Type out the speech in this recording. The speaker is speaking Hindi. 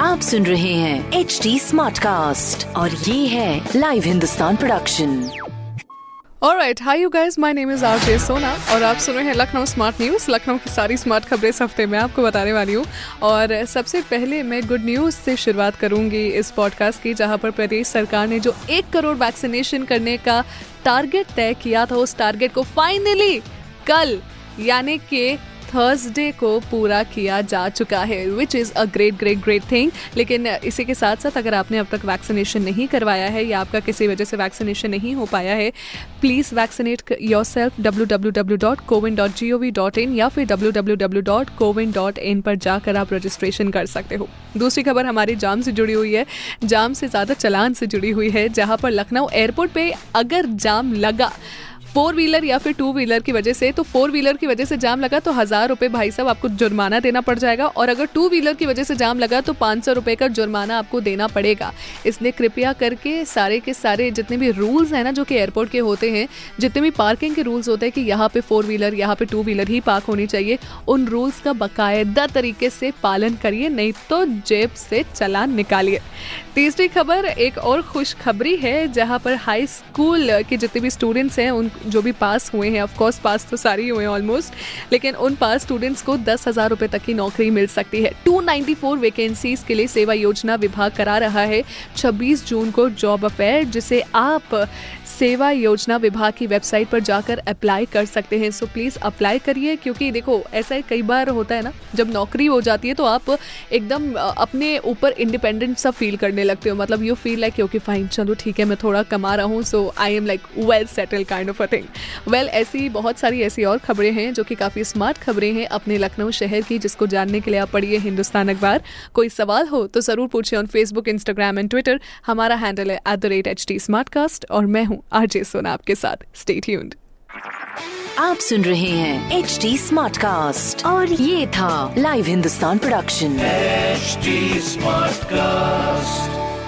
आप सुन रहे हैं एच डी स्मार्ट कास्ट और ये है लाइव हिंदुस्तान प्रोडक्शन और right hi you guys my name is RJ Sona और आप सुन रहे हैं लखनऊ स्मार्ट न्यूज़ लखनऊ की सारी स्मार्ट खबरें इस हफ़्ते में आपको बताने वाली हूँ। और सबसे पहले मैं गुड न्यूज़ से शुरुआत करूँगी इस पॉडकास्ट की, जहाँ पर प्रदेश सरकार ने जो एक करोड़ वैक्सीनेशन करने का टारगेट तय किया था, उस टारगेट को फाइनली कल, यानी कि थर्सडे को पूरा किया जा चुका है which is a great great great thing लेकिन इसी के साथ साथ अगर आपने अब तक वैक्सीनेशन नहीं करवाया है या आपका किसी वजह से वैक्सीनेशन नहीं हो पाया है please vaccinate yourself W W W dot CoWIN dot G O V dot in या फिर W W W dot CoWIN dot in पर जाकर आप रजिस्ट्रेशन कर सकते हो। दूसरी खबर हमारी जाम से जुड़ी हुई है। जाम से ज़्यादा चलान से जुड़ी हुई है, जहाँ पर लखनऊ एयरपोर्ट पर अगर जाम लगा फोर व्हीलर या फिर टू व्हीलर की वजह से तो फोर व्हीलर की वजह से जाम लगा तो हज़ार रुपये भाई साहब आपको जुर्माना देना पड़ जाएगा। और अगर टू व्हीलर की वजह से जाम लगा तो पाँच सौ रुपये का जुर्माना आपको देना पड़ेगा। इसलिए कृपया करके सारे के सारे जितने भी रूल्स हैं ना, जो कि एयरपोर्ट के होते हैं, जितने भी पार्किंग के रूल्स होते हैं कि यहाँ पे फोर व्हीलर, यहाँ पे टू व्हीलर ही पार्क होनी चाहिए, उन रूल्स का बाकायदा तरीके से पालन करिए, नहीं तो जेब से चलान निकालिए। तीसरी खबर, एक और खुशखबरी है, जहाँ पर हाई स्कूल के जितने भी स्टूडेंट्स हैं, उन जो भी पास हुए हैं ऑफकोर्स पास तो सारे ही हुए हैं ऑलमोस्ट लेकिन उन पास स्टूडेंट्स को दस हज़ार रुपये तक की नौकरी मिल सकती है। 294 वैकेंसीज के लिए सेवा योजना विभाग करा रहा है 26 जून को जॉब अफेयर जिसे आप सेवा योजना विभाग की वेबसाइट पर जाकर अप्लाई कर सकते हैं। सो प्लीज़ अप्लाई करिए, क्योंकि देखो, ऐसा कई बार होता है ना, जब नौकरी हो जाती है तो आप एकदम अपने ऊपर इंडिपेंडेंट सा फील करने लगते हो। मतलब you feel like okay fine चलो ठीक है, मैं थोड़ा कमा रहा हूँ so I am like well settle kind of a thing well ऐसी बहुत सारी ऐसी और खबरें हैं जो कि काफ़ी स्मार्ट खबरें हैं अपने लखनऊ शहर की जिसको जानने के लिए आप पढ़िए हिंदुस्तान अखबार। कोई सवाल हो तो ज़रूर पूछिए on Facebook Instagram and Twitter हमारा हैंडल है at the rate H T और मैं हूँ आरजे सोना आपके साथ। स्टेट ट्यून्ड आप सुन रहे हैं एच डी स्मार्ट कास्ट और ये था live Hindustan production HD Smartcast.